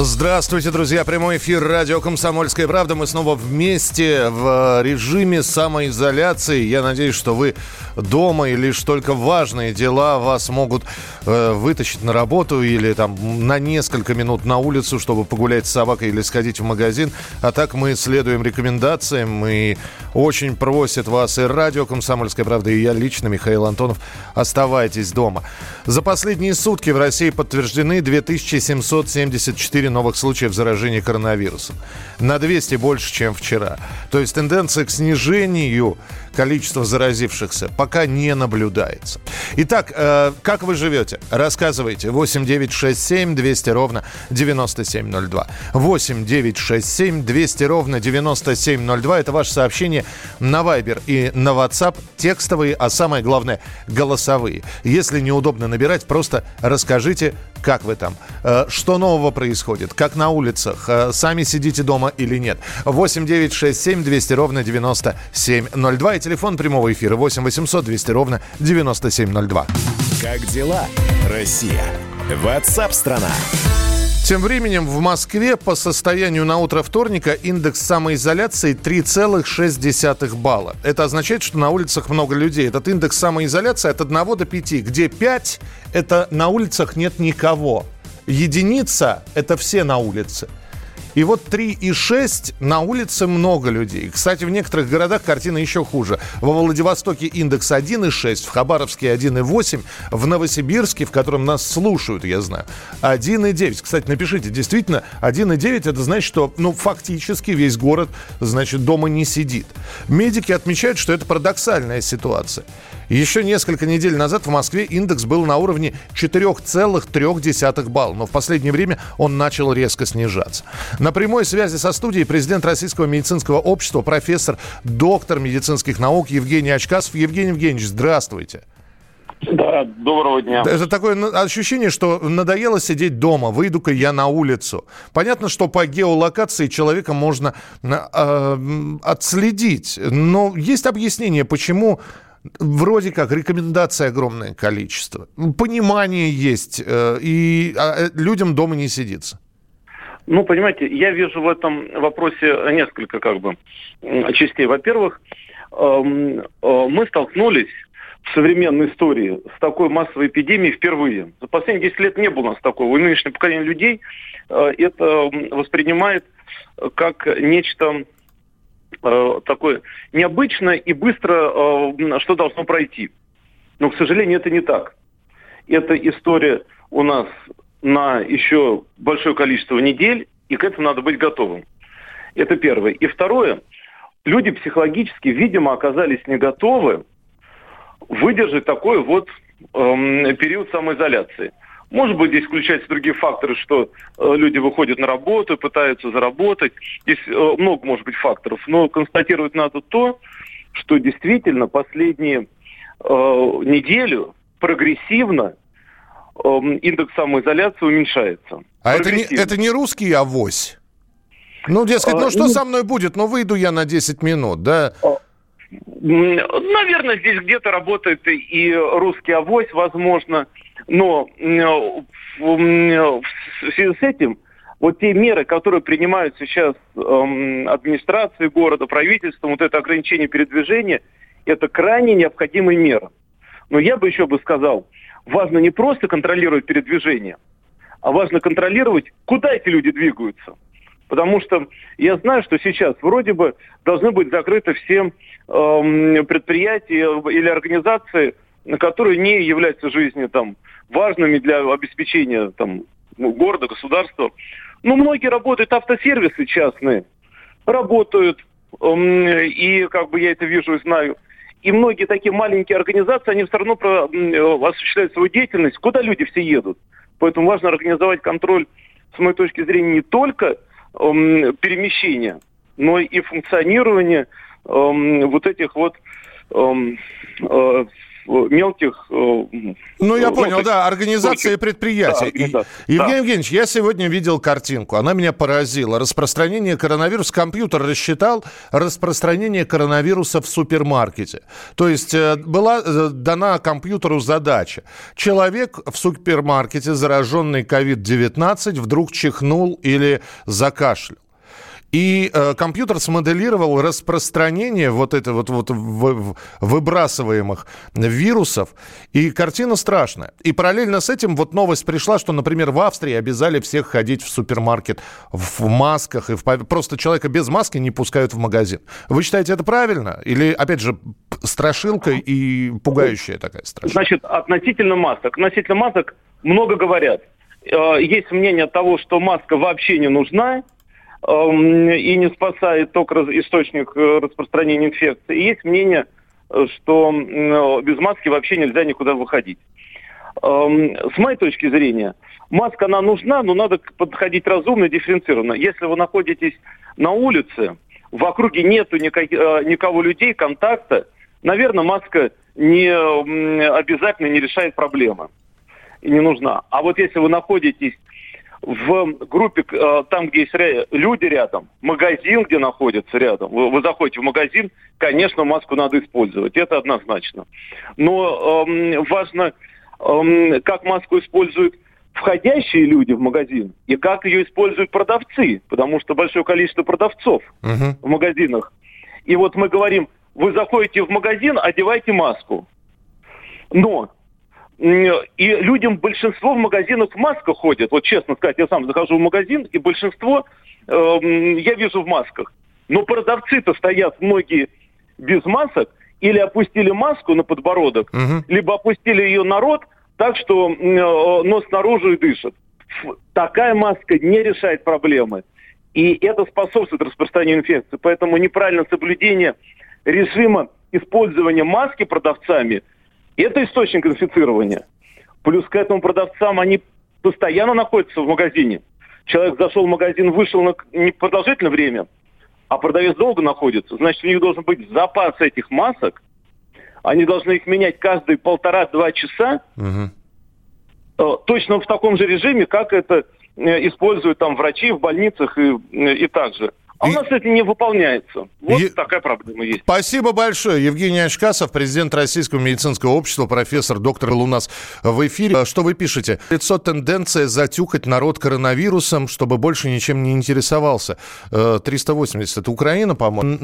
Здравствуйте, друзья. Прямой эфир радио «Комсомольская правда». Мы снова вместе в режиме самоизоляции. Я надеюсь, что вы дома и лишь только важные дела вас могут э, вытащить на работу или там на несколько минут на улицу, чтобы погулять с собакой или сходить в магазин. А так мы следуем рекомендациям и очень просит вас и радио «Комсомольская правда», и я лично, Михаил Антонов, оставайтесь дома. За последние сутки в России подтверждены 2774 4 новых случаев заражения коронавирусом. На 200 больше, чем вчера. То есть тенденция к снижению количества заразившихся пока не наблюдается. Итак, э, как вы живете? Рассказывайте. 8 9 6 7 200 ровно 9702. 8 9 6 7 200 ровно 9702. Это ваше сообщение на Viber и на WhatsApp. Текстовые, а самое главное, голосовые. Если неудобно набирать, просто расскажите, как вы там, э, что нового происходит, как на улицах, э, сами сидите дома или нет. 8 9 6 7 200 ровно 9702. И телефон прямого эфира 8 800 200 ровно 9702. Как дела, Россия? Ватсап-страна! Тем временем в Москве по состоянию на утро вторника индекс самоизоляции 3,6 балла. Это означает, что на улицах много людей. Этот индекс самоизоляции от 1 до 5, где 5 – это на улицах нет никого. Единица – это все на улице. И вот 3,6 на улице много людей. Кстати, в некоторых городах картина еще хуже. Во Владивостоке индекс 1,6, в Хабаровске 1,8, в Новосибирске, в котором нас слушают, я знаю, 1,9. Кстати, напишите, действительно, 1,9 это значит, что ну, фактически весь город, значит, дома не сидит. Медики отмечают, что это парадоксальная ситуация. Еще несколько недель назад в Москве индекс был на уровне 4,3 балла, но в последнее время он начал резко снижаться. На прямой связи со студией президент Российского медицинского общества, профессор, доктор медицинских наук Евгений Очкасов. Евгений Евгеньевич, здравствуйте. Да, доброго дня. Это такое ощущение, что надоело сидеть дома, выйду-ка я на улицу. Понятно, что по геолокации человека можно э, отследить, но есть объяснение, почему вроде как рекомендаций огромное количество. Понимание есть, э, и а, э, людям дома не сидится. Ну, понимаете, я вижу в этом вопросе несколько как бы частей. Во-первых, эм, э, мы столкнулись в современной истории с такой массовой эпидемией впервые. За последние 10 лет не было у нас такого. И нынешнее поколение людей это воспринимает как нечто такое необычное и быстро, э, что должно пройти. Но, к сожалению, это не так. Эта история у нас на еще большое количество недель, и к этому надо быть готовым. Это первое. И второе, люди психологически, видимо, оказались не готовы выдержать такой вот эм, период самоизоляции. Может быть, здесь включаются другие факторы, что э, люди выходят на работу, пытаются заработать. Здесь э, много, может быть, факторов. Но констатировать надо то, что действительно последние э, неделю прогрессивно э, индекс самоизоляции уменьшается. А это не, это не русский авось? Ну, дескать, ну а, что ну... со мной будет? Ну, выйду я на 10 минут, да? Наверное, здесь где-то работает и русский авось, возможно. Но в связи с этим вот те меры, которые принимают сейчас эм, администрацией города, правительством, вот это ограничение передвижения, это крайне необходимая мера. Но я бы еще бы сказал, важно не просто контролировать передвижение, а важно контролировать, куда эти люди двигаются. Потому что я знаю, что сейчас вроде бы должны быть закрыты все эм, предприятия или организации, которые не являются жизнью там важными для обеспечения там, ну, города, государства. Ну, многие работают, автосервисы частные, работают, э, и как бы я это вижу и знаю. И многие такие маленькие организации, они все равно про, э, осуществляют свою деятельность, куда люди все едут. Поэтому важно организовать контроль, с моей точки зрения, не только э, перемещения, но и функционирование э, вот этих вот э, э, мелких... Ну, я понял, да, организации предприятий. Да, организации. Евгений да. Евгеньевич, я сегодня видел картинку, она меня поразила. Распространение коронавируса, компьютер рассчитал распространение коронавируса в супермаркете. То есть была дана компьютеру задача. Человек в супермаркете, зараженный COVID-19, вдруг чихнул или закашлял. И э, компьютер смоделировал распространение вот это вот, вот в, выбрасываемых вирусов. И картина страшная. И параллельно с этим вот новость пришла, что, например, в Австрии обязали всех ходить в супермаркет в масках. И в, просто человека без маски не пускают в магазин. Вы считаете это правильно? Или, опять же, страшилка и пугающая такая страшилка? Значит, относительно масок. Относительно масок много говорят. Э, есть мнение того, что маска вообще не нужна и не спасает только источник э, распространения инфекции. И есть мнение, э, что э, без маски вообще нельзя никуда выходить. Эм, с моей точки зрения, маска, она нужна, но надо подходить разумно, дифференцированно. Если вы находитесь на улице, в округе нету никого людей, контакта, наверное, маска не обязательно не решает проблемы и не нужна. А вот если вы находитесь в группе, э, там, где есть люди рядом, магазин, где находится рядом, вы, вы заходите в магазин, конечно, маску надо использовать, это однозначно. Но эм, важно, эм, как маску используют входящие люди в магазин и как ее используют продавцы, потому что большое количество продавцов uh-huh. в магазинах. И вот мы говорим, вы заходите в магазин, одевайте маску. Но и людям большинство в магазинах в масках ходят. Вот честно сказать, я сам захожу в магазин, и большинство э, я вижу в масках. Но продавцы-то стоят многие без масок, или опустили маску на подбородок, угу. либо опустили ее на рот так, что э, нос наружу и дышит. Такая маска не решает проблемы. И это способствует распространению инфекции. Поэтому неправильное соблюдение режима использования маски продавцами – это источник инфицирования. Плюс к этому продавцам они постоянно находятся в магазине. Человек зашел в магазин, вышел на непродолжительное время, а продавец долго находится. Значит, у них должен быть запас этих масок. Они должны их менять каждые полтора-два часа. Угу. Точно в таком же режиме, как это э, используют там врачи в больницах и, э, и так же. А и... у нас это не выполняется. Вот е... такая проблема есть. Спасибо большое. Евгений Очкасов, президент Российского медицинского общества, профессор, доктор у нас в эфире. Что вы пишете? Лицо тенденция затюкать народ коронавирусом, чтобы больше ничем не интересовался. 380. Э, это Украина, по-моему.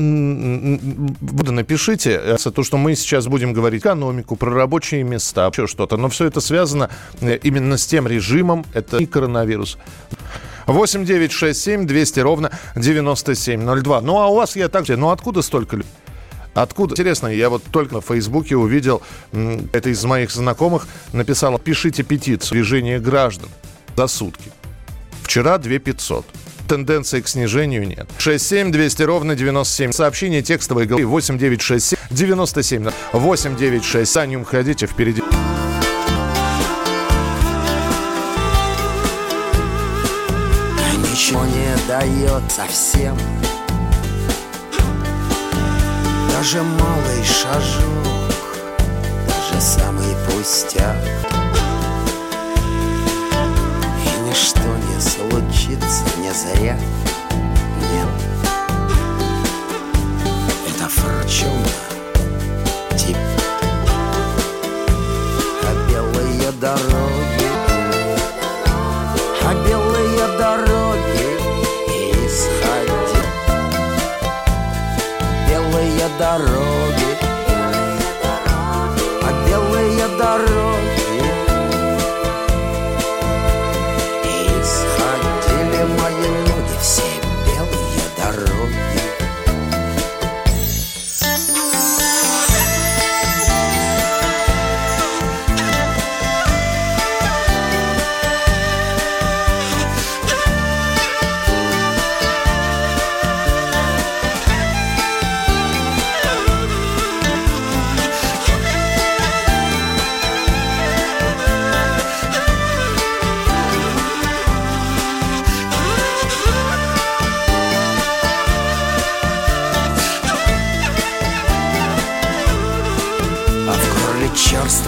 Напишите. То, что мы сейчас будем говорить экономику, про рабочие места, еще что-то. Но все это связано э, именно с тем режимом. Это не коронавирус. 8 9 6 7 200 ровно 9702. Ну, а у вас я также... Ну, откуда столько? Откуда? Интересно, я вот только на Фейсбуке увидел, это из моих знакомых, написала, пишите петицию движение граждан за сутки. Вчера 2 500. Тенденции к снижению нет. 67 200 ровно 97. Сообщение текстовой головы 8 9 6 7 97. 8 9 6. Саню, ходите впереди. Дает совсем. Даже малый шажок, даже самый пустяк. И ничто не случится не зря, нет. Это форчуна тип. А белые дороги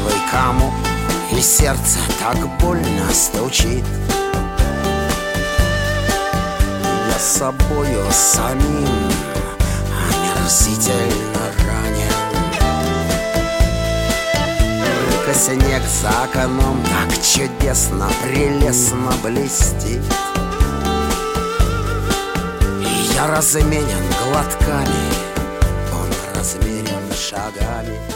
черствый кому И сердце так больно стучит. Я собою самим омерзительно ранен. Только снег за окном так чудесно, прелестно блестит. И я разменен глотками, он размерен шагами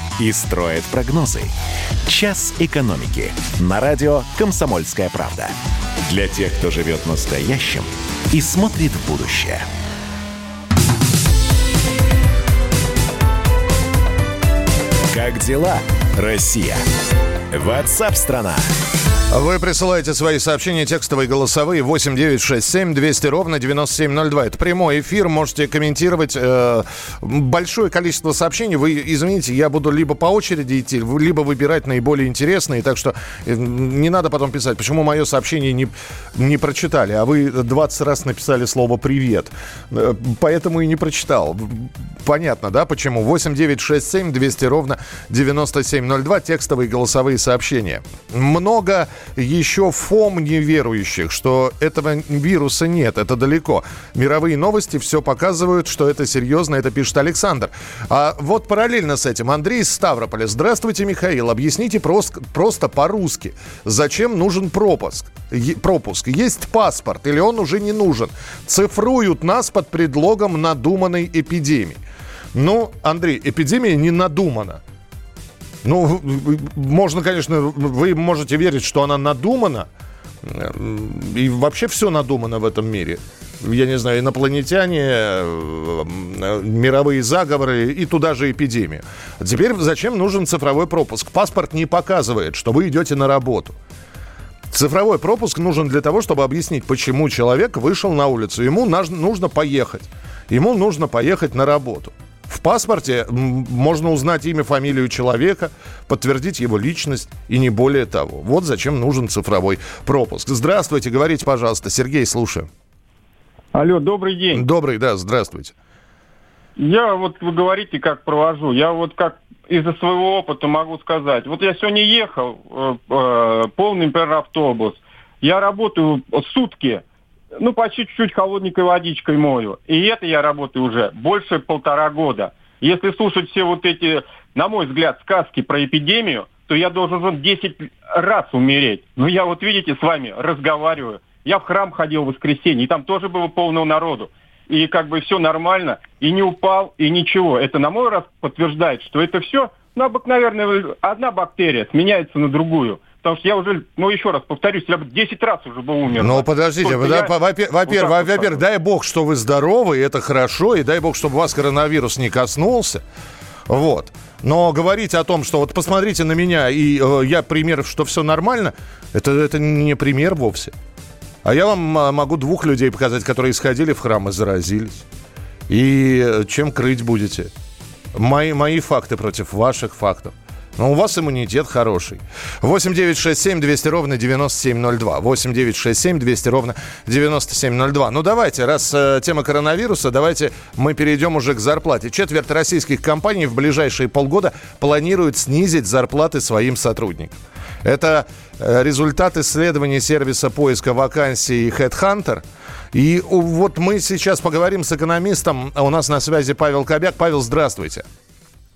и строят прогнозы. «Час экономики» на радио «Комсомольская правда». Для тех, кто живет настоящим и смотрит в будущее. Как дела, Россия? Ватсап-страна! Вы присылаете свои сообщения текстовые, голосовые 8967 200 ровно 9702. Это прямой эфир. Можете комментировать э, большое количество сообщений. Вы, извините, я буду либо по очереди идти, либо выбирать наиболее интересные. Так что э, не надо потом писать, почему мое сообщение не, не прочитали, а вы 20 раз написали слово «привет». Э, поэтому и не прочитал. Понятно, да, почему? 8967 200 ровно 9702. Текстовые голосовые сообщения. Много еще фом неверующих, что этого вируса нет, это далеко. Мировые новости все показывают, что это серьезно, это пишет Александр. А вот параллельно с этим Андрей из Ставрополя. Здравствуйте, Михаил. Объясните просто, просто по-русски, зачем нужен пропуск? Пропуск. Есть паспорт или он уже не нужен? Цифруют нас под предлогом надуманной эпидемии. Ну, Андрей, эпидемия не надумана. Ну, можно, конечно, вы можете верить, что она надумана. И вообще все надумано в этом мире. Я не знаю, инопланетяне, э, мировые заговоры и туда же эпидемия. Теперь зачем нужен цифровой пропуск? Паспорт не показывает, что вы идете на работу. Цифровой пропуск нужен для того, чтобы объяснить, почему человек вышел на улицу. Ему нужно поехать. Ему нужно поехать на работу. В паспорте можно узнать имя, фамилию человека, подтвердить его личность и не более того. Вот зачем нужен цифровой пропуск. Здравствуйте, говорите, пожалуйста. Сергей, слушаю. Алло, добрый день. Добрый, да, здравствуйте. Я вот, вы говорите, как провожу. Я вот как из-за своего опыта могу сказать. Вот я сегодня ехал, э, э, полный, например, автобус. Я работаю сутки ну, по чуть-чуть холодненькой водичкой мою. И это я работаю уже больше полтора года. Если слушать все вот эти, на мой взгляд, сказки про эпидемию, то я должен 10 раз умереть. Но я вот, видите, с вами разговариваю. Я в храм ходил в воскресенье, и там тоже было полного народу. И как бы все нормально, и не упал, и ничего. Это, на мой раз, подтверждает, что это все, ну, обыкновенная одна бактерия сменяется на другую. Потому что я уже, ну еще раз повторюсь, я бы 10 раз уже бы умер. Ну подождите, да, во-первых, во во дай бог, что вы здоровы, и это хорошо, и дай бог, чтобы вас коронавирус не коснулся. Вот. Но говорить о том, что вот посмотрите на меня, и э, я пример, что все нормально, это, это не пример вовсе. А я вам а, могу двух людей показать, которые сходили в храм и заразились. И э, чем крыть будете? Мои, мои факты против ваших фактов. Но у вас иммунитет хороший. 8 9 6 7 200 ровно 9702. 8 9 6 7 200 ровно 9702. Ну давайте, раз э, тема коронавируса, давайте мы перейдем уже к зарплате. Четверть российских компаний в ближайшие полгода планируют снизить зарплаты своим сотрудникам. Это э, результат исследования сервиса поиска вакансий Headhunter. И вот мы сейчас поговорим с экономистом. У нас на связи Павел Кобяк. Павел, здравствуйте.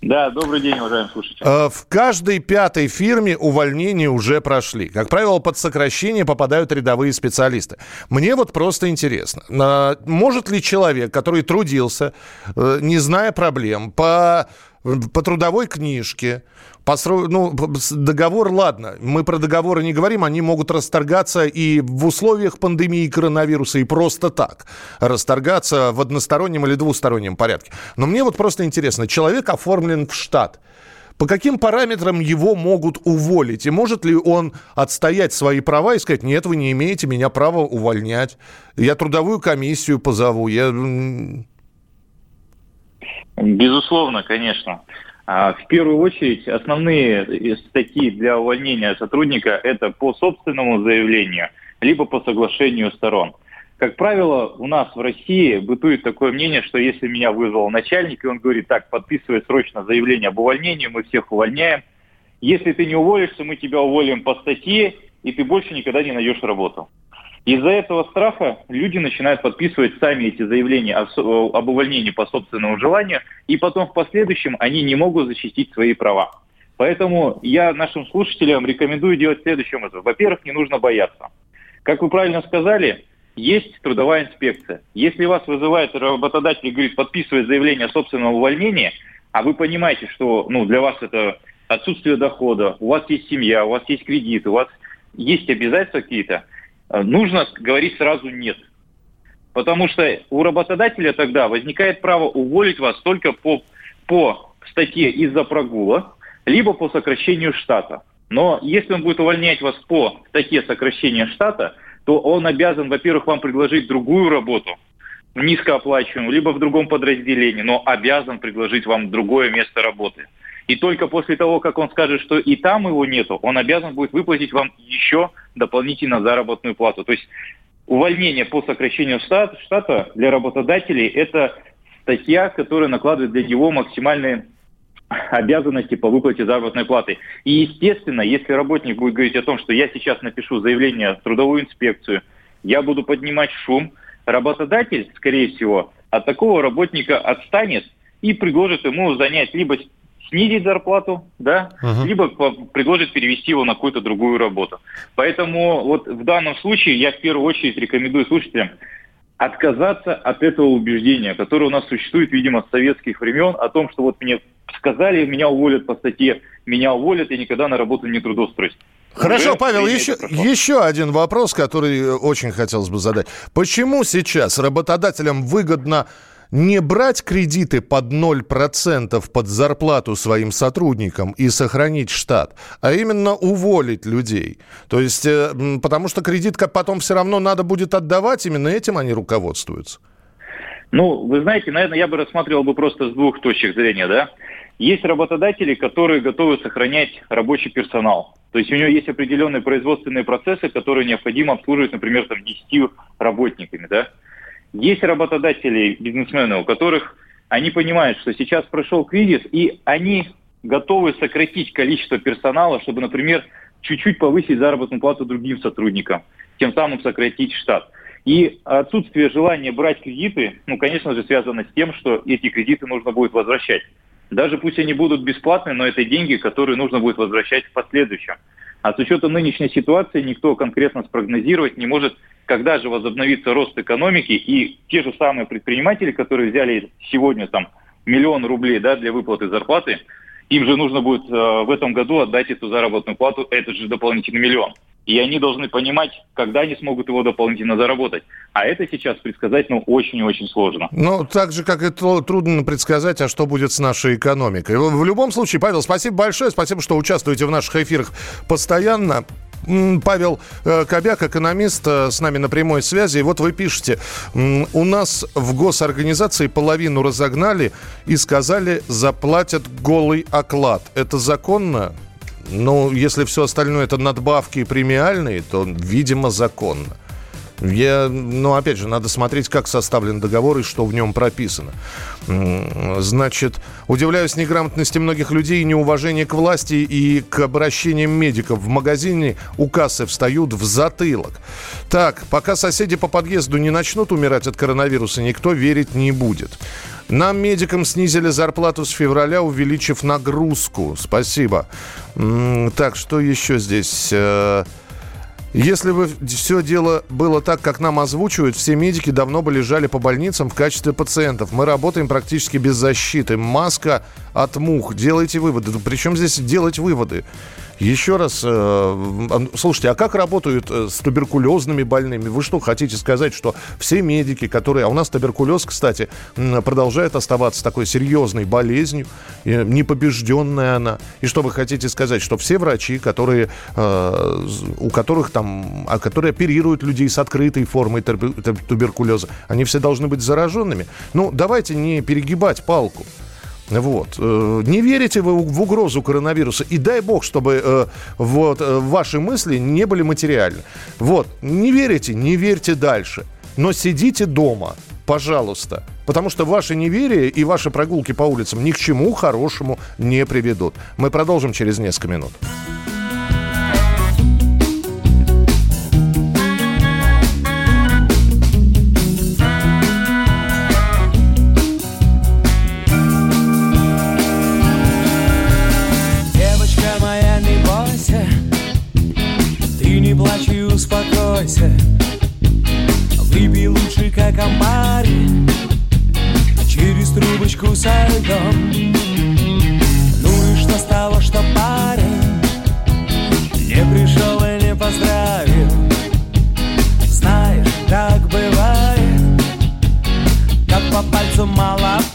Да, добрый день, уважаемые слушатели. Э, в каждой пятой фирме увольнения уже прошли. Как правило, под сокращение попадают рядовые специалисты. Мне вот просто интересно, может ли человек, который трудился, э, не зная проблем, по по трудовой книжке, постро... ну, договор, ладно, мы про договоры не говорим, они могут расторгаться и в условиях пандемии коронавируса, и просто так расторгаться в одностороннем или двустороннем порядке. Но мне вот просто интересно, человек оформлен в штат, по каким параметрам его могут уволить? И может ли он отстоять свои права и сказать, нет, вы не имеете меня права увольнять. Я трудовую комиссию позову. Я... Безусловно, конечно. А, в первую очередь, основные статьи для увольнения сотрудника – это по собственному заявлению, либо по соглашению сторон. Как правило, у нас в России бытует такое мнение, что если меня вызвал начальник, и он говорит, так, подписывай срочно заявление об увольнении, мы всех увольняем. Если ты не уволишься, мы тебя уволим по статье, и ты больше никогда не найдешь работу. Из-за этого страха люди начинают подписывать сами эти заявления об увольнении по собственному желанию, и потом в последующем они не могут защитить свои права. Поэтому я нашим слушателям рекомендую делать следующее. Во-первых, не нужно бояться. Как вы правильно сказали, есть трудовая инспекция. Если вас вызывает работодатель и говорит, подписывает заявление о собственном увольнении, а вы понимаете, что ну, для вас это отсутствие дохода, у вас есть семья, у вас есть кредит, у вас есть обязательства какие-то, Э, нужно говорить сразу «нет». Потому что у работодателя тогда возникает право уволить вас только по, по статье из-за прогула, либо по сокращению штата. Но если он будет увольнять вас по статье сокращения штата, то он обязан, во-первых, вам предложить другую работу, низкооплачиваемую, либо в другом подразделении, но обязан предложить вам другое место работы. И только после того, как он скажет, что и там его нету, он обязан будет выплатить вам еще дополнительно заработную плату. То есть увольнение по сокращению штата, для работодателей – это статья, которая накладывает для него максимальные обязанности по выплате заработной платы. И, естественно, если работник будет говорить о том, что я сейчас напишу заявление в трудовую инспекцию, я буду поднимать шум, работодатель, скорее всего, от такого работника отстанет и предложит ему занять либо снизить зарплату, да, uh-huh. либо предложит перевести его на какую-то другую работу. Поэтому вот в данном случае я в первую очередь рекомендую слушателям отказаться от этого убеждения, которое у нас существует, видимо, с советских времен, о том, что вот мне сказали, меня уволят по статье, меня уволят, и никогда на работу не трудоустроюсь. Хорошо, Уже Павел, еще, еще один вопрос, который очень хотелось бы задать. Почему сейчас работодателям выгодно не брать кредиты под 0% под зарплату своим сотрудникам и сохранить штат, а именно уволить людей. То есть, э, потому что кредит потом все равно надо будет отдавать, именно этим они руководствуются. Ну, вы знаете, наверное, я бы рассматривал бы просто с двух точек зрения, да. Есть работодатели, которые готовы сохранять рабочий персонал. То есть у него есть определенные производственные процессы, которые необходимо обслуживать, например, там, 10 работниками, да. Есть работодатели, бизнесмены, у которых они понимают, что сейчас прошел кризис, и они готовы сократить количество персонала, чтобы, например, чуть-чуть повысить заработную плату другим сотрудникам, тем самым сократить штат. И отсутствие желания брать кредиты, ну, конечно же, связано с тем, что эти кредиты нужно будет возвращать. Даже пусть они будут бесплатные, но это деньги, которые нужно будет возвращать в последующем. А с учетом нынешней ситуации никто конкретно спрогнозировать не может, когда же возобновится рост экономики, и те же самые предприниматели, которые взяли сегодня там миллион рублей да, для выплаты зарплаты, им же нужно будет э, в этом году отдать эту заработную плату, этот же дополнительный миллион. И они должны понимать, когда они смогут его дополнительно заработать. А это сейчас предсказать, ну, очень и очень сложно. Ну, так же, как и трудно предсказать, а что будет с нашей экономикой. В любом случае, Павел, спасибо большое. Спасибо, что участвуете в наших эфирах постоянно. Павел э, Кобяк, экономист, э, с нами на прямой связи. И вот вы пишете, у нас в госорганизации половину разогнали и сказали, заплатят голый оклад. Это законно? Ну, если все остальное это надбавки премиальные, то, видимо, законно. Я, ну, опять же, надо смотреть, как составлен договор и что в нем прописано. Значит, удивляюсь неграмотности многих людей и неуважению к власти и к обращениям медиков. В магазине у кассы встают в затылок. Так, пока соседи по подъезду не начнут умирать от коронавируса, никто верить не будет. Нам, медикам, снизили зарплату с февраля, увеличив нагрузку. Спасибо. Так, что еще здесь? Если бы все дело было так, как нам озвучивают, все медики давно бы лежали по больницам в качестве пациентов. Мы работаем практически без защиты. Маска от мух. Делайте выводы. Причем здесь делать выводы? Еще раз, э, слушайте, а как работают э, с туберкулезными больными? Вы что, хотите сказать, что все медики, которые... А у нас туберкулез, кстати, продолжает оставаться такой серьезной болезнью, непобежденная она. И что вы хотите сказать, что все врачи, которые, э, у которых там, а которые оперируют людей с открытой формой туберкулеза, они все должны быть зараженными? Ну, давайте не перегибать палку. Вот. Э, не верите вы в угрозу коронавируса. И дай бог, чтобы э, вот, э, ваши мысли не были материальны. Вот. Не верите? Не верьте дальше. Но сидите дома, пожалуйста. Потому что ваше неверие и ваши прогулки по улицам ни к чему хорошему не приведут. Мы продолжим через несколько минут. Успокойся Выпей лучше, как амбари Через трубочку со льдом. Ну и что стало, что парень Не пришел и не поздравил. Знаешь, так бывает. Как по пальцу молотком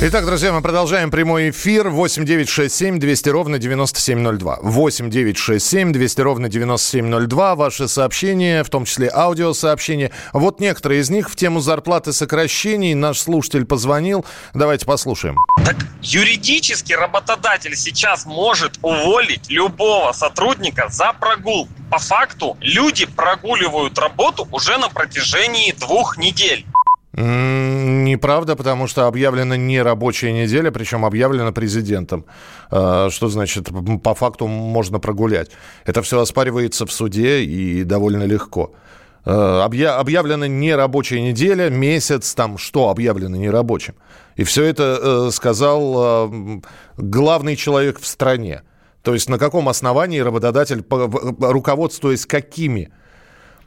Итак, друзья, мы продолжаем прямой эфир. 8 9 6 7 200 ровно 9702. 8 9 6 7 200 ровно 9702. Ваши сообщения, в том числе аудиосообщения. Вот некоторые из них в тему зарплаты сокращений. Наш слушатель позвонил. Давайте послушаем. Так юридически работодатель сейчас может уволить любого сотрудника за прогул. По факту люди прогуливают работу уже на протяжении двух недель. Неправда, потому что объявлена не рабочая неделя, причем объявлена президентом. А, что значит, по факту можно прогулять. Это все оспаривается в суде и довольно легко. А, объявлена не рабочая неделя, месяц, там что объявлено нерабочим. И все это э, сказал э, главный человек в стране. То есть на каком основании работодатель, руководствуясь какими,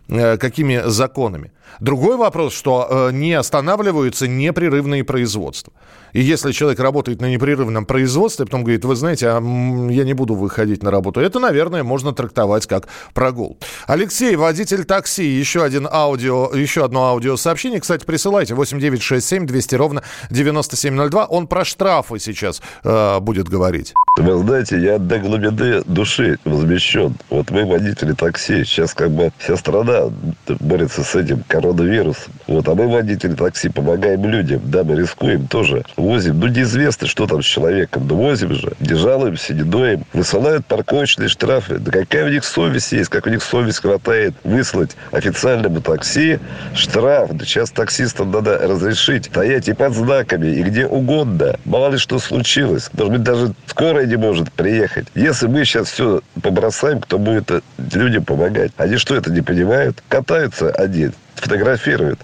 э, какими законами. Другой вопрос, что э, не останавливаются непрерывные производства. И если человек работает на непрерывном производстве, потом говорит, вы знаете, а я не буду выходить на работу, это, наверное, можно трактовать как прогул. Алексей, водитель такси, еще, один аудио, еще одно аудиосообщение. Кстати, присылайте 8967 200 ровно 9702. Он про штрафы сейчас э, будет говорить. Вы знаете, я до глубины души возмещен. Вот мы водители такси. Сейчас как бы вся страна борется с этим коронавирусом. Вот, а мы водители такси помогаем людям. Да, мы рискуем тоже возим. Ну, неизвестно, что там с человеком. Но возим же. Не жалуемся, не доим. Высылают парковочные штрафы. Да какая у них совесть есть, как у них совесть хватает выслать официальному такси штраф. Да сейчас таксистам надо разрешить стоять и под знаками, и где угодно. Мало ли что случилось. Может быть, даже скорая не может приехать. Если мы сейчас все побросаем, кто будет людям помогать? Они что, это не понимают? Катаются один, фотографируют.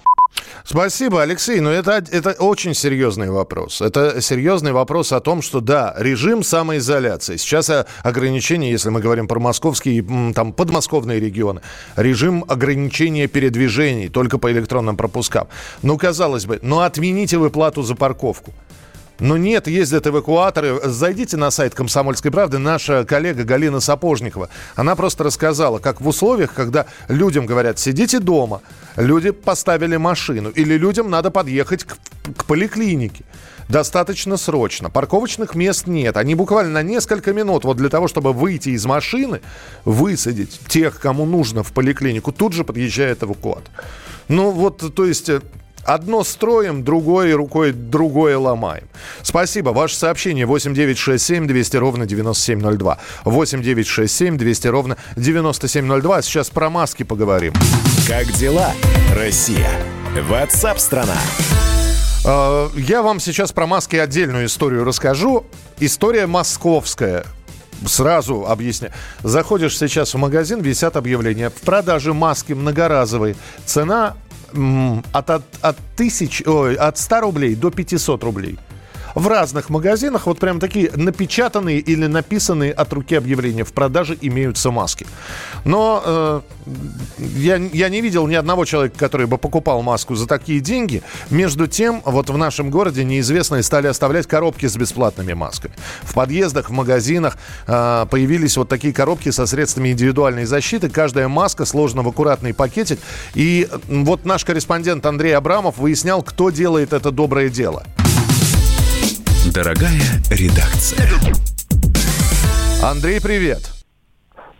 Спасибо, Алексей. Но это, это очень серьезный вопрос. Это серьезный вопрос о том, что да, режим самоизоляции. Сейчас ограничения, если мы говорим про московские, там, подмосковные регионы, режим ограничения передвижений только по электронным пропускам. Ну, казалось бы, ну отмените выплату за парковку. Но нет, ездят эвакуаторы. Зайдите на сайт «Комсомольской правды». Наша коллега Галина Сапожникова, она просто рассказала, как в условиях, когда людям говорят, сидите дома, люди поставили машину, или людям надо подъехать к, к поликлинике достаточно срочно. Парковочных мест нет. Они буквально на несколько минут вот для того, чтобы выйти из машины, высадить тех, кому нужно в поликлинику, тут же подъезжает эвакуатор. Ну вот, то есть э, Одно строим, другой рукой другое ломаем. Спасибо. Ваше сообщение 8967 200 ровно 9702. 8967 200 ровно 9702. Сейчас про маски поговорим. Как дела, Россия? Ватсап-страна! А, я вам сейчас про маски отдельную историю расскажу. История московская сразу объясняю. Заходишь сейчас в магазин, висят объявления. В продаже маски многоразовые. Цена от, от, от, тысяч, ой, от 100 рублей до 500 рублей в разных магазинах вот прям такие напечатанные или написанные от руки объявления в продаже имеются маски. Но э, я, я не видел ни одного человека, который бы покупал маску за такие деньги. Между тем, вот в нашем городе неизвестные стали оставлять коробки с бесплатными масками. В подъездах, в магазинах э, появились вот такие коробки со средствами индивидуальной защиты. Каждая маска сложена в аккуратный пакетик. И вот наш корреспондент Андрей Абрамов выяснял, кто делает это доброе дело. Дорогая редакция. Андрей, привет.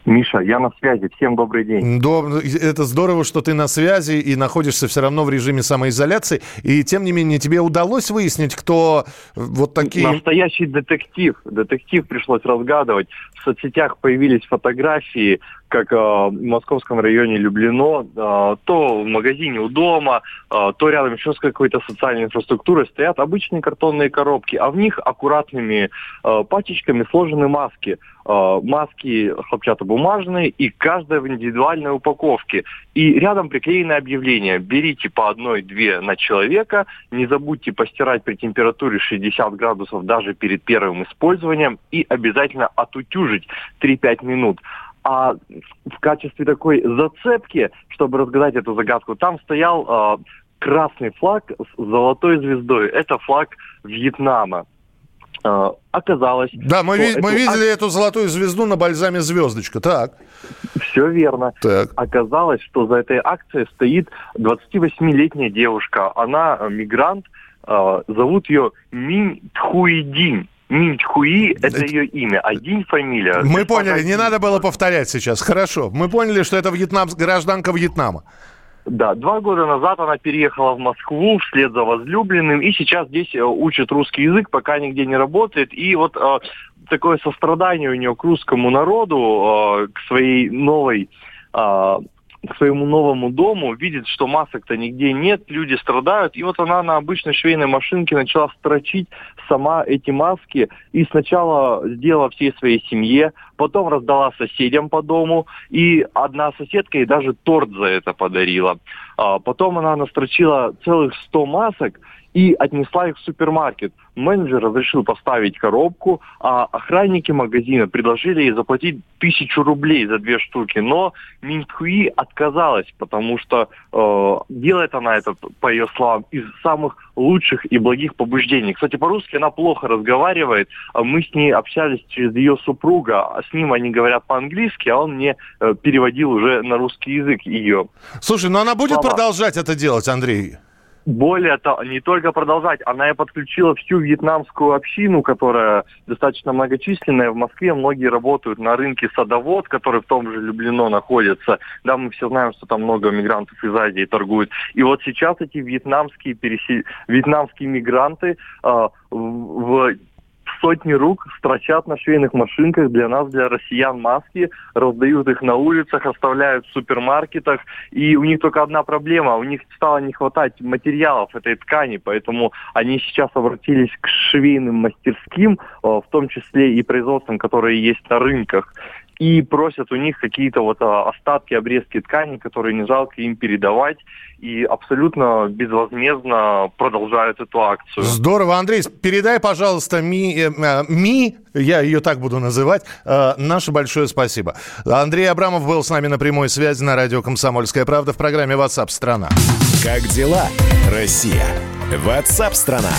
Миша, я на связи. Всем добрый день. Это здорово, что ты на связи и находишься все равно в режиме самоизоляции. И тем не менее, тебе удалось выяснить, кто вот такие... Настоящий детектив. Детектив пришлось разгадывать. В соцсетях появились фотографии как э, в московском районе Люблино, э, то в магазине у дома, э, то рядом еще с какой-то социальной инфраструктурой стоят обычные картонные коробки, а в них аккуратными э, пачечками сложены маски. Э, маски хлопчатобумажные и каждая в индивидуальной упаковке. И рядом приклеено объявление. Берите по одной-две на человека, не забудьте постирать при температуре 60 градусов даже перед первым использованием и обязательно отутюжить 3-5 минут. А в качестве такой зацепки, чтобы разгадать эту загадку, там стоял э, красный флаг с золотой звездой. Это флаг Вьетнама. Э, оказалось... Да, мы, ви- мы видели эту золотую звезду на бальзаме «Звездочка», так. Все верно. Так. Оказалось, что за этой акцией стоит 28-летняя девушка. Она мигрант, э, зовут ее Минь Тхуидин. Минчхуи – это ее имя, а Динь – фамилия. Мы поняли, не надо было повторять сейчас. Хорошо. Мы поняли, что это вьетнам, гражданка Вьетнама. Да, два года назад она переехала в Москву вслед за возлюбленным, и сейчас здесь э, учит русский язык, пока нигде не работает. И вот э, такое сострадание у нее к русскому народу, э, к своей новой э, к своему новому дому, видит, что масок-то нигде нет, люди страдают, и вот она на обычной швейной машинке начала строчить сама эти маски, и сначала сделала всей своей семье, потом раздала соседям по дому, и одна соседка ей даже торт за это подарила. А, потом она настрочила целых 100 масок, и отнесла их в супермаркет. Менеджер разрешил поставить коробку, а охранники магазина предложили ей заплатить тысячу рублей за две штуки. Но Минкуи отказалась, потому что э, делает она это, по ее словам, из самых лучших и благих побуждений. Кстати, по-русски она плохо разговаривает. А мы с ней общались через ее супруга, а с ним они говорят по-английски, а он мне э, переводил уже на русский язык ее. Слушай, но она будет продолжать это делать, Андрей? Более того, не только продолжать, она и подключила всю вьетнамскую общину, которая достаточно многочисленная. В Москве многие работают на рынке садовод, который в том же Люблино находится. Да, мы все знаем, что там много мигрантов из Азии торгуют. И вот сейчас эти вьетнамские, пересел... вьетнамские мигранты э, в сотни рук строчат на швейных машинках для нас, для россиян маски, раздают их на улицах, оставляют в супермаркетах. И у них только одна проблема, у них стало не хватать материалов этой ткани, поэтому они сейчас обратились к швейным мастерским, э, в том числе и производствам, которые есть на рынках и просят у них какие-то вот а, остатки, обрезки ткани, которые не жалко им передавать, и абсолютно безвозмездно продолжают эту акцию. Здорово, Андрей, передай, пожалуйста, Ми, э, э, Ми я ее так буду называть, э, наше большое спасибо. Андрей Абрамов был с нами на прямой связи на радио «Комсомольская правда» в программе WhatsApp страна Как дела, Россия? WhatsApp страна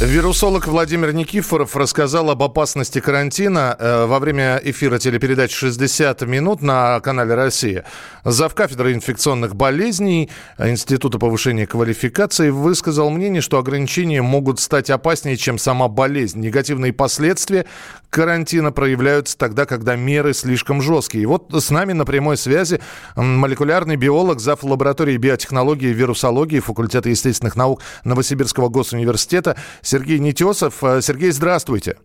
Вирусолог Владимир Никифоров рассказал об опасности карантина э, во время эфира телепередачи «60 минут» на канале «Россия». Зав. кафедры инфекционных болезней Института повышения квалификации высказал мнение, что ограничения могут стать опаснее, чем сама болезнь. Негативные последствия карантина проявляются тогда, когда меры слишком жесткие. И вот с нами на прямой связи молекулярный биолог, зав. лаборатории биотехнологии и вирусологии факультета естественных наук Новосибирского госуниверситета Сергей Нетесов. Э, Сергей, здравствуйте.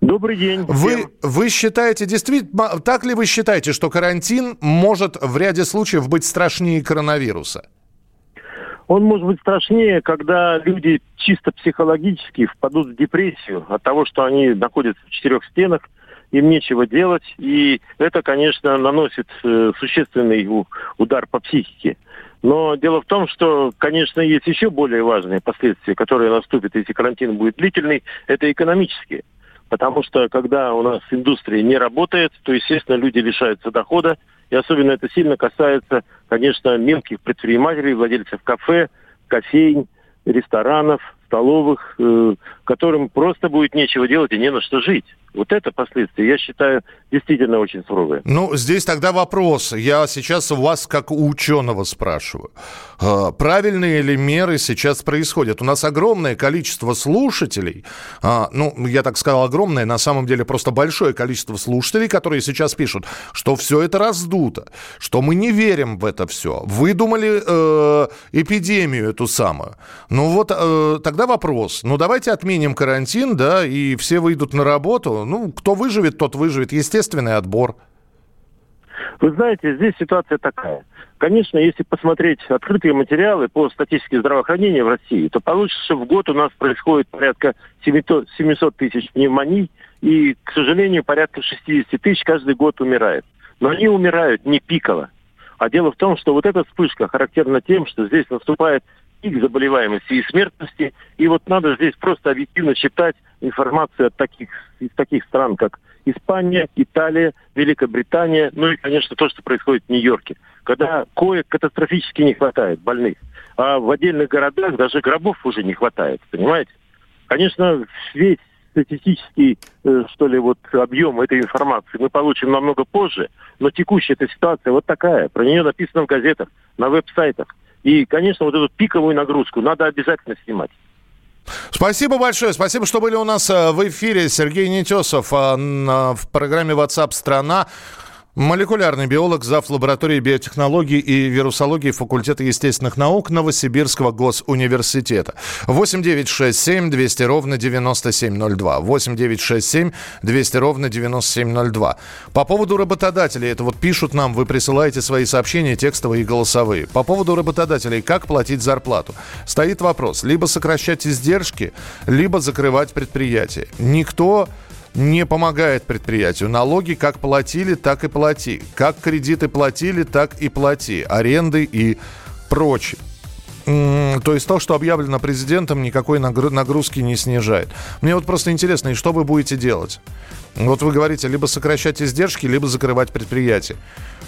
Добрый день. Вы, вы считаете, действительно, так ли вы считаете, что карантин может в ряде случаев быть страшнее коронавируса? Он может быть страшнее, когда люди чисто психологически впадут в депрессию от того, что они находятся в четырех стенах, им нечего делать, и это, конечно, наносит э, существенный удар по психике. Но дело в том, что, конечно, есть еще более важные последствия, которые наступят, если карантин будет длительный, это экономические. Потому что когда у нас индустрия не работает, то, естественно, люди лишаются дохода. И особенно это сильно касается, конечно, мелких предпринимателей, владельцев кафе, кофейн, ресторанов, столовых, э, которым просто будет нечего делать и не на что жить. Вот это последствия, я считаю, действительно очень суровые. Ну, здесь тогда вопрос. Я сейчас у вас, как у ученого, спрашиваю. А, правильные ли меры сейчас происходят? У нас огромное количество слушателей, а, ну, я так сказал огромное, на самом деле просто большое количество слушателей, которые сейчас пишут, что все это раздуто, что мы не верим в это все. Выдумали э, эпидемию эту самую. Ну вот э, тогда вопрос. Ну давайте отменим карантин, да, и все выйдут на работу ну, кто выживет, тот выживет. Естественный отбор. Вы знаете, здесь ситуация такая. Конечно, если посмотреть открытые материалы по статистике здравоохранения в России, то получится, что в год у нас происходит порядка 700 тысяч пневмоний, и, к сожалению, порядка 60 тысяч каждый год умирает. Но они умирают не пиково. А дело в том, что вот эта вспышка характерна тем, что здесь наступает пик заболеваемости и смертности. И вот надо здесь просто объективно читать информацию от таких, из таких стран, как Испания, Италия, Великобритания, ну и, конечно, то, что происходит в Нью-Йорке, когда коек катастрофически не хватает больных. А в отдельных городах даже гробов уже не хватает, понимаете? Конечно, весь статистический, э, что ли, вот объем этой информации мы получим намного позже, но текущая эта ситуация вот такая. Про нее написано в газетах, на веб-сайтах. И, конечно, вот эту пиковую нагрузку надо обязательно снимать. Спасибо большое. Спасибо, что были у нас э, в эфире. Сергей Нетесов э, в программе WhatsApp страна Молекулярный биолог, зав. лаборатории биотехнологии и вирусологии факультета естественных наук Новосибирского госуниверситета. 8 9 6 7 200 ровно 9702. 8 9 6 7 200 ровно 9702. По поводу работодателей, это вот пишут нам, вы присылаете свои сообщения текстовые и голосовые. По поводу работодателей, как платить зарплату? Стоит вопрос, либо сокращать издержки, либо закрывать предприятие. Никто не помогает предприятию. Налоги как платили, так и плати. Как кредиты платили, так и плати. Аренды и прочее. То есть то, что объявлено президентом, никакой нагрузки не снижает. Мне вот просто интересно, и что вы будете делать? Вот вы говорите, либо сокращать издержки, либо закрывать предприятие.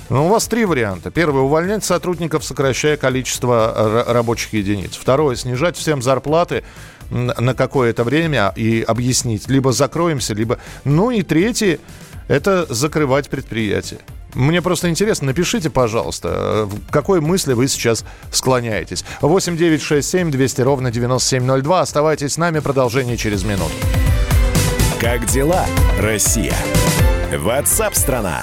Ну, у вас три варианта. Первый – увольнять сотрудников, сокращая количество рабочих единиц. Второе – снижать всем зарплаты на какое-то время и объяснить. Либо закроемся, либо... Ну и третье – это закрывать предприятие. Мне просто интересно, напишите, пожалуйста, в какой мысли вы сейчас склоняетесь. 8 9 6 7 200 ровно 9702. Оставайтесь с нами, продолжение через минуту. Как дела, Россия? Ватсап-страна!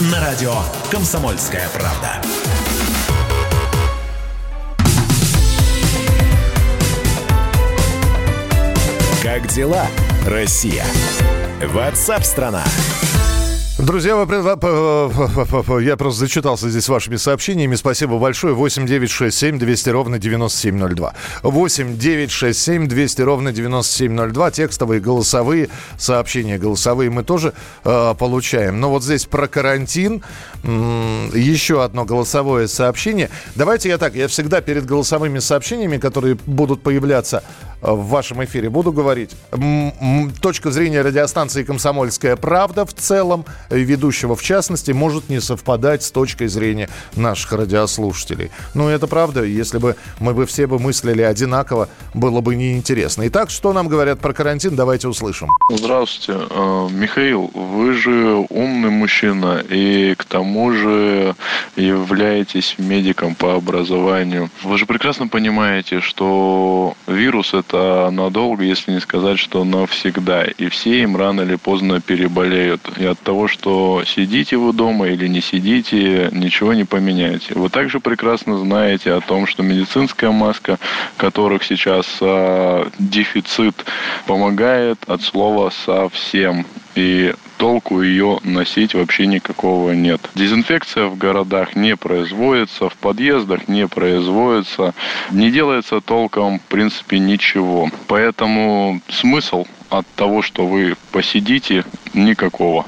На радио «Комсомольская правда». Как дела, Россия? Ватсап-страна! Друзья, вы, я просто зачитался здесь вашими сообщениями. Спасибо большое. 8 9 6 7 200 ровно 9702. 8 9 6 7 200 ровно 9702. Текстовые, голосовые сообщения. Голосовые мы тоже э, получаем. Но вот здесь про карантин. еще одно голосовое сообщение. Давайте я так. Я всегда перед голосовыми сообщениями, которые будут появляться в вашем эфире, буду говорить. Точка зрения радиостанции «Комсомольская правда» в целом – ведущего в частности, может не совпадать с точкой зрения наших радиослушателей. Ну, это правда. Если бы мы бы все бы мыслили одинаково, было бы неинтересно. Итак, что нам говорят про карантин, давайте услышим. Здравствуйте. Э, Михаил, вы же умный мужчина и к тому же являетесь медиком по образованию. Вы же прекрасно понимаете, что вирус это надолго, если не сказать, что навсегда. И все им рано или поздно переболеют. И от того, что сидите вы дома или не сидите, ничего не поменяете. Вы также прекрасно знаете о том, что медицинская маска, которых сейчас э, дефицит, помогает от слова совсем. И толку ее носить вообще никакого нет. Дезинфекция в городах не производится, в подъездах не производится, не делается толком, в принципе, ничего. Поэтому смысл от того, что вы посидите, никакого.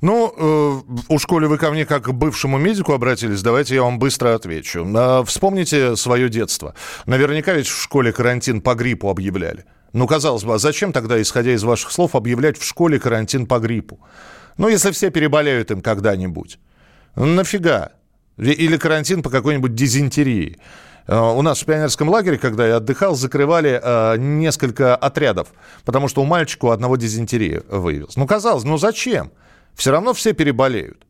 Ну, э, у школе вы ко мне как к бывшему медику обратились, давайте я вам быстро отвечу. Э, вспомните свое детство. Наверняка ведь в школе карантин по гриппу объявляли. Ну, казалось бы, а зачем тогда, исходя из ваших слов, объявлять в школе карантин по гриппу? Ну, если все переболеют им когда-нибудь. Ну, нафига? Или карантин по какой-нибудь дизентерии. Э, у нас в пионерском лагере, когда я отдыхал, закрывали э, несколько отрядов, потому что у мальчика у одного дизентерия выявилась. Ну, казалось, ну зачем? Все равно все переболеют.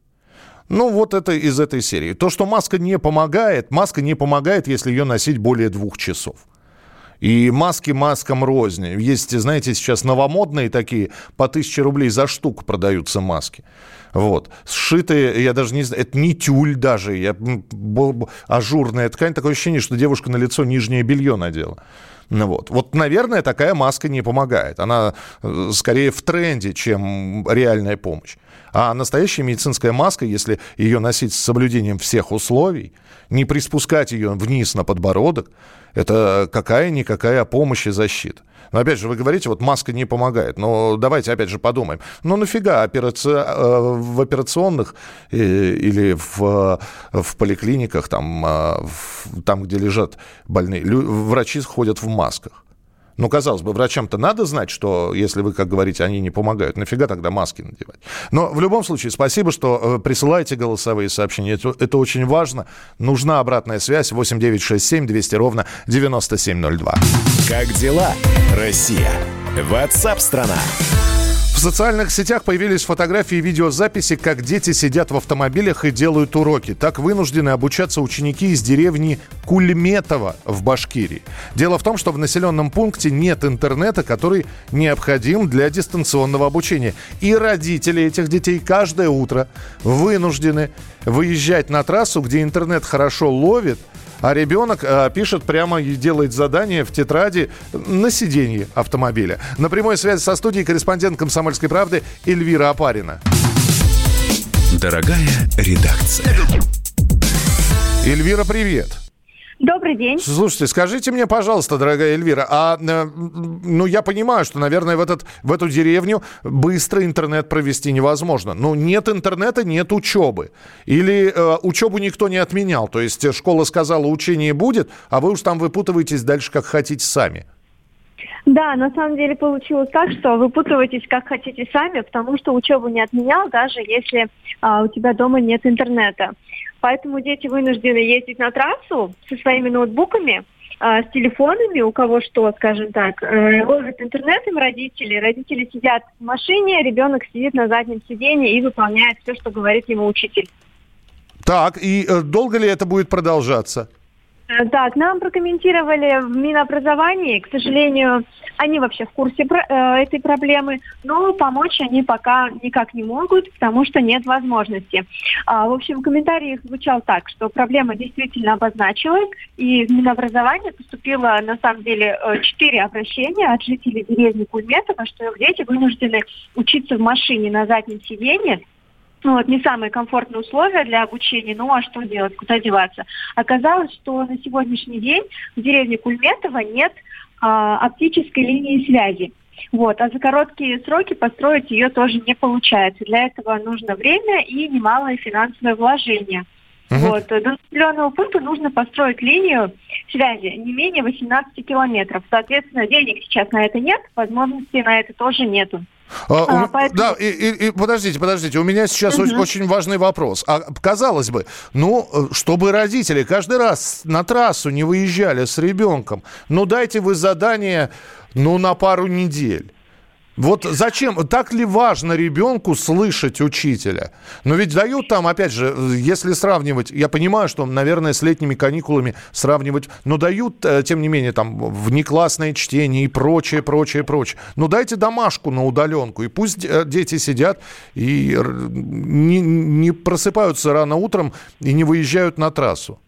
Ну, вот это из этой серии. То, что маска не помогает, маска не помогает, если ее носить более двух часов. И маски маскам рознь. Есть, знаете, сейчас новомодные такие, по тысяче рублей за штуку продаются маски. Вот. Сшитые, я даже не знаю, это не тюль даже, я, ажурная ткань. Такое ощущение, что девушка на лицо нижнее белье надела. Ну вот. вот, наверное, такая маска не помогает. Она э, скорее в тренде, чем реальная помощь. А настоящая медицинская маска, если ее носить с соблюдением всех условий, не приспускать ее вниз на подбородок, это какая-никакая помощь и защита. Но опять же, вы говорите, вот маска не помогает. Но давайте опять же подумаем. Ну нафига операци... Э, в операционных э, или в, в поликлиниках, там, там, где лежат больные, врачи ходят в масках? Ну, казалось бы, врачам-то надо знать, что, если вы, как говорите, они не помогают, нафига тогда маски надевать? Но в любом случае, спасибо, что э, присылаете голосовые сообщения. Это, это очень важно. Нужна обратная связь 8967 200 ровно 9702. Как дела, Россия? Ватсап-страна! Социальных сетях появились фотографии и видеозаписи, как дети сидят в автомобилях и делают уроки. Так вынуждены обучаться ученики из деревни Кульметово в Башкирии. Дело в том, что в населенном пункте нет интернета, который необходим для дистанционного обучения. И родители этих детей каждое утро вынуждены выезжать на трассу, где интернет хорошо ловит, а ребенок э, пишет прямо и делает задание в тетради на сиденье автомобиля. На прямой связи со студией корреспондент «Комсомольской правды» Эльвира Апарина. Дорогая редакция. Эльвира, привет. Добрый день. Слушайте, скажите мне, пожалуйста, дорогая Эльвира, а э, ну я понимаю, что, наверное, в, этот, в эту деревню быстро интернет провести невозможно. Но нет интернета, нет учебы. Или э, учебу никто не отменял. То есть школа сказала, учение будет, а вы уж там выпутываетесь дальше, как хотите сами. Да, на самом деле получилось так, что выпутывайтесь как хотите сами, потому что учебу не отменял, даже если а, у тебя дома нет интернета. Поэтому дети вынуждены ездить на трассу со своими ноутбуками, а, с телефонами, у кого что, скажем так, э, ловят интернет им родители, родители сидят в машине, ребенок сидит на заднем сиденье и выполняет все, что говорит ему учитель. Так, и э, долго ли это будет продолжаться? Э, Так, нам прокомментировали в Минобразовании. К сожалению, они вообще в курсе э, этой проблемы, но помочь они пока никак не могут, потому что нет возможности. А, в общем, комментарий их звучал так, что проблема действительно обозначилась, и в Минобразование поступило, на самом деле, э, четыре обращения от жителей деревни Кульметова, что дети вынуждены учиться в машине на заднем сиденье, ну, вот, не самые комфортные условия для обучения, ну а что делать, куда деваться? Оказалось, что на сегодняшний день в деревне Кульметова нет а, оптической линии связи. Вот, а за короткие сроки построить ее тоже не получается. Для этого нужно время и немалое финансовое вложение. Вот, до населенного пункта нужно построить линию связи не менее 18 километров. Соответственно, денег сейчас на это нет, возможности на это тоже нету. А, А, поэтому- Да, и, и- и подождите, подождите, у меня сейчас Мгм. очень, очень важный вопрос. А казалось бы, ну, э, чтобы родители каждый раз на трассу не выезжали с ребенком, ну дайте вы задание, ну, на пару недель. Вот зачем? Так ли важно ребенку слышать учителя? Но ведь дают там, опять же, если сравнивать, я понимаю, что, наверное, с летними каникулами сравнивать, но дают, э, тем не менее, там, внеклассное чтение и прочее, прочее, прочее. Ну, дайте домашку на удаленку, и пусть э, дети сидят и не, не просыпаются рано утром и не выезжают на трассу.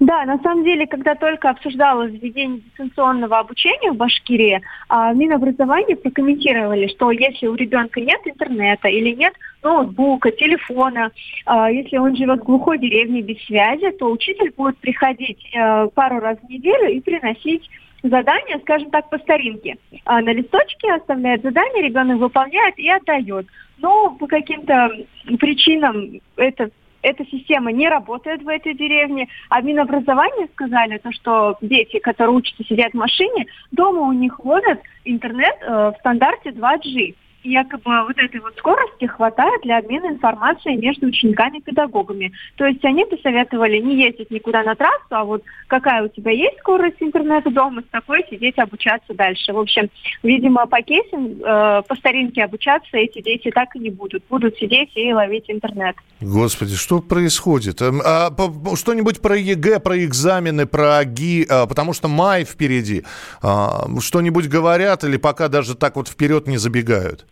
Да, на самом деле, когда только обсуждалось введение дистанционного обучения в Башкирии, а, Минобразование прокомментировали, что если у ребенка нет интернета или нет ноутбука, телефона, а, если он живет в глухой деревне без связи, то учитель будет приходить э, пару раз в неделю и приносить задание, скажем так, по старинке. А на листочке оставляет задание, ребенок выполняет и отдает. Но по каким-то причинам это эта система не работает в этой деревне, а в Минобразовании сказали, то, что дети, которые учатся сидят в машине, дома у них ловят интернет э, в стандарте 2G. Якобы вот этой вот скорости хватает для обмена информацией между учениками и педагогами. То есть они посоветовали не ездить никуда на трассу, а вот какая у тебя есть скорость интернета дома, с такой сидеть обучаться дальше. В общем, видимо, по кейсам, э, по старинке обучаться эти дети так и не будут. Будут сидеть и ловить интернет. Господи, что происходит? Эм, а, по- что-нибудь про ЕГЭ, про экзамены, про ОГЭ, а, потому что май впереди. А, что-нибудь говорят или пока даже так вот вперед не забегают?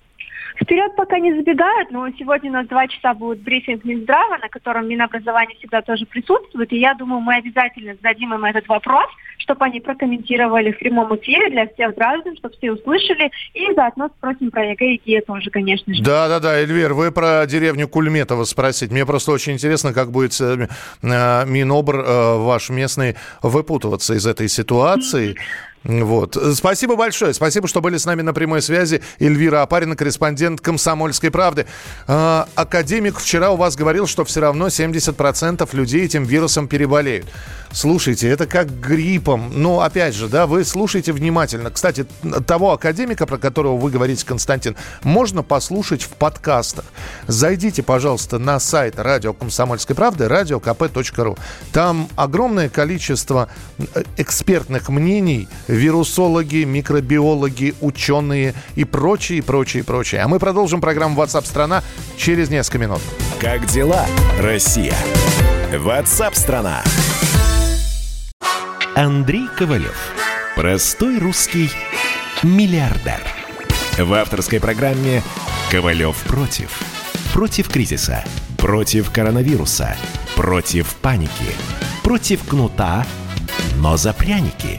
Вперед пока не забегают, но сегодня у нас два часа будет брифинг Минздрава, на котором Минобразование всегда тоже присутствует. И я думаю, мы обязательно зададим им этот вопрос, чтобы они прокомментировали в прямом эфире для всех граждан, чтобы все услышали. И заодно спросим про ЕГЭ и ГИА тоже, конечно же. Да, да, да, Эльвир, вы про деревню Кульметово спросить. Мне просто очень интересно, как будет э, Минобр э, ваш местный выпутываться из этой ситуации. Вот. Спасибо большое. Спасибо, что были с нами на прямой связи. Эльвира Апарина, корреспондент «Комсомольской правды». А, академик вчера у вас говорил, что все равно 70% людей этим вирусом переболеют. Слушайте, это как гриппом. Ну, опять же, да, вы слушайте внимательно. Кстати, того академика, про которого вы говорите, Константин, можно послушать в подкастах. Зайдите, пожалуйста, на сайт радио «Комсомольской правды» радиокп.ру. Там огромное количество э, экспертных мнений, вирусологи, микробиологи, ученые и прочее, прочее, прочее. А мы продолжим программу WhatsApp страна через несколько минут. Как дела, Россия? WhatsApp страна. Андрей Ковалев. Простой русский миллиардер. В авторской программе «Ковалев против». Против кризиса, против коронавируса, против паники, против кнута, но за пряники.